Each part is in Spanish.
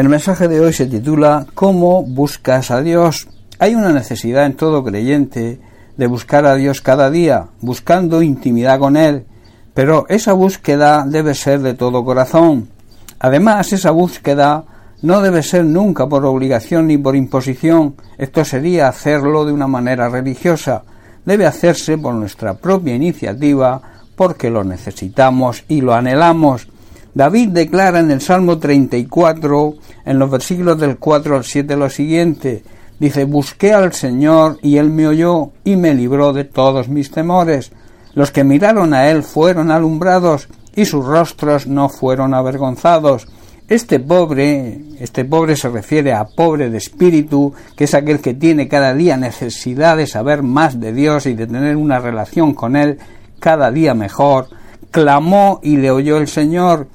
El mensaje de hoy se titula ¿Cómo buscas a Dios? Hay una necesidad en todo creyente de buscar a Dios cada día, buscando intimidad con Él, pero esa búsqueda debe ser de todo corazón. Además, esa búsqueda no debe ser nunca por obligación ni por imposición, esto sería hacerlo de una manera religiosa, debe hacerse por nuestra propia iniciativa, porque lo necesitamos y lo anhelamos. David declara en el Salmo 34, en los versículos del 4 al 7, lo siguiente. Dice, busqué al Señor y Él me oyó y me libró de todos mis temores. Los que miraron a Él fueron alumbrados y sus rostros no fueron avergonzados. Este pobre, este pobre se refiere a pobre de espíritu, que es aquel que tiene cada día necesidad de saber más de Dios y de tener una relación con Él cada día mejor, clamó y le oyó el Señor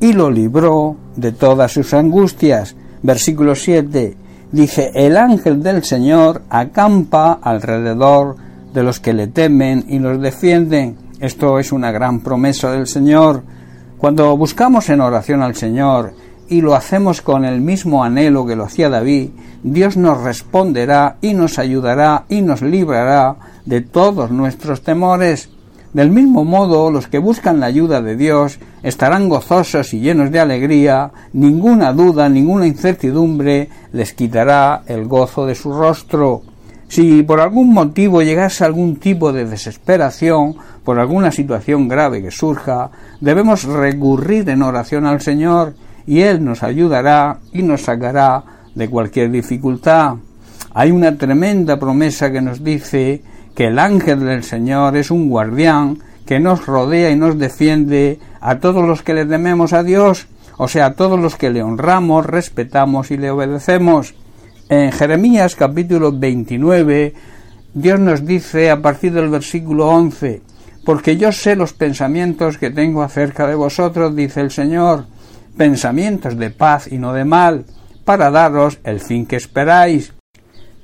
y lo libró de todas sus angustias. Versículo 7 dice, el ángel del Señor acampa alrededor de los que le temen y los defienden. Esto es una gran promesa del Señor. Cuando buscamos en oración al Señor y lo hacemos con el mismo anhelo que lo hacía David, Dios nos responderá y nos ayudará y nos librará de todos nuestros temores. Del mismo modo, los que buscan la ayuda de Dios estarán gozosos y llenos de alegría, ninguna duda, ninguna incertidumbre les quitará el gozo de su rostro. Si por algún motivo llegase algún tipo de desesperación, por alguna situación grave que surja, debemos recurrir en oración al Señor y Él nos ayudará y nos sacará de cualquier dificultad. Hay una tremenda promesa que nos dice que el ángel del Señor es un guardián que nos rodea y nos defiende a todos los que le tememos a Dios, o sea, a todos los que le honramos, respetamos y le obedecemos. En Jeremías capítulo 29, Dios nos dice a partir del versículo 11, porque yo sé los pensamientos que tengo acerca de vosotros, dice el Señor, pensamientos de paz y no de mal, para daros el fin que esperáis,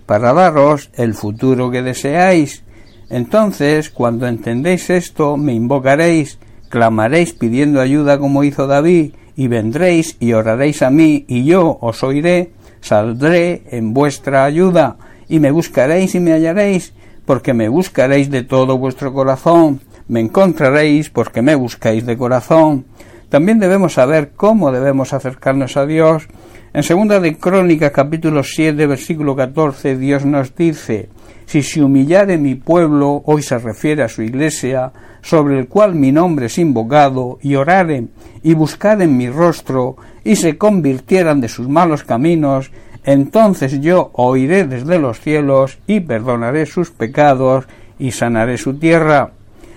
para daros el futuro que deseáis. Entonces, cuando entendéis esto, me invocaréis, clamaréis pidiendo ayuda como hizo David, y vendréis y oraréis a mí, y yo os oiré, saldré en vuestra ayuda, y me buscaréis y me hallaréis, porque me buscaréis de todo vuestro corazón, me encontraréis porque me buscáis de corazón. También debemos saber cómo debemos acercarnos a Dios. En segunda de Crónicas capítulo 7 versículo 14 Dios nos dice si se humillare mi pueblo, hoy se refiere a su iglesia, sobre el cual mi nombre es invocado, y oraren, y buscaren mi rostro, y se convirtieran de sus malos caminos, entonces yo oiré desde los cielos, y perdonaré sus pecados, y sanaré su tierra.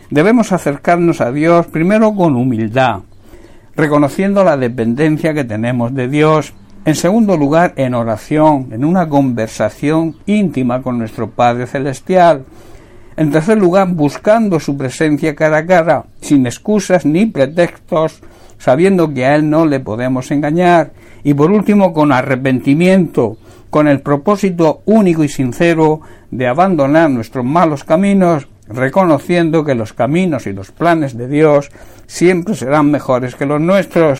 Debemos acercarnos a Dios primero con humildad, reconociendo la dependencia que tenemos de Dios, en segundo lugar, en oración, en una conversación íntima con nuestro Padre Celestial. En tercer lugar, buscando su presencia cara a cara, sin excusas ni pretextos, sabiendo que a Él no le podemos engañar. Y por último, con arrepentimiento, con el propósito único y sincero de abandonar nuestros malos caminos, reconociendo que los caminos y los planes de Dios siempre serán mejores que los nuestros.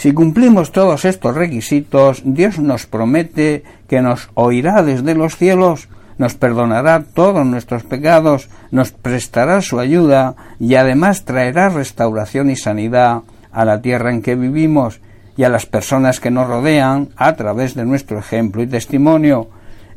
Si cumplimos todos estos requisitos, Dios nos promete que nos oirá desde los cielos, nos perdonará todos nuestros pecados, nos prestará su ayuda y además traerá restauración y sanidad a la tierra en que vivimos y a las personas que nos rodean a través de nuestro ejemplo y testimonio.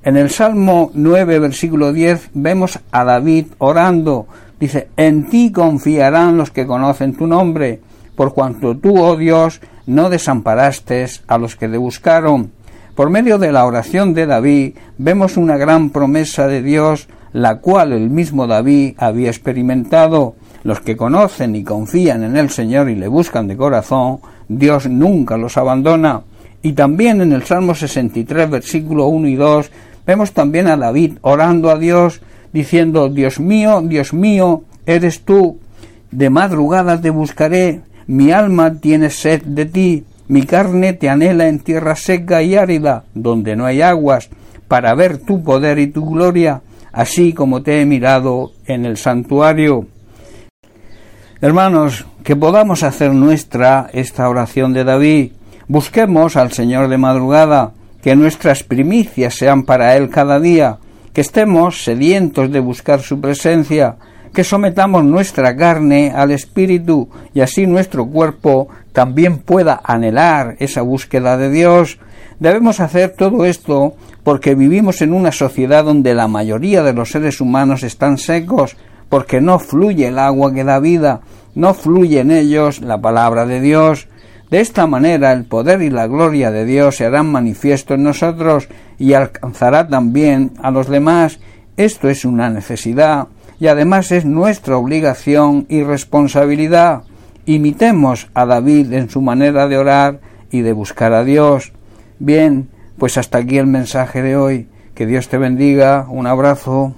En el Salmo 9, versículo 10, vemos a David orando. Dice, en ti confiarán los que conocen tu nombre, por cuanto tú, oh Dios, no desamparaste a los que te buscaron. Por medio de la oración de David vemos una gran promesa de Dios, la cual el mismo David había experimentado. Los que conocen y confían en el Señor y le buscan de corazón, Dios nunca los abandona. Y también en el Salmo 63, versículo 1 y 2, vemos también a David orando a Dios, diciendo, Dios mío, Dios mío, eres tú, de madrugada te buscaré, mi alma tiene sed de ti, mi carne te anhela en tierra seca y árida, donde no hay aguas, para ver tu poder y tu gloria, así como te he mirado en el santuario. Hermanos, que podamos hacer nuestra esta oración de David, Busquemos al Señor de madrugada, que nuestras primicias sean para Él cada día, que estemos sedientos de buscar su presencia, que sometamos nuestra carne al Espíritu y así nuestro cuerpo también pueda anhelar esa búsqueda de Dios. Debemos hacer todo esto porque vivimos en una sociedad donde la mayoría de los seres humanos están secos, porque no fluye el agua que da vida, no fluye en ellos la palabra de Dios. De esta manera el poder y la gloria de Dios se harán manifiesto en nosotros y alcanzará también a los demás. Esto es una necesidad y además es nuestra obligación y responsabilidad. Imitemos a David en su manera de orar y de buscar a Dios. Bien, pues hasta aquí el mensaje de hoy. Que Dios te bendiga. Un abrazo.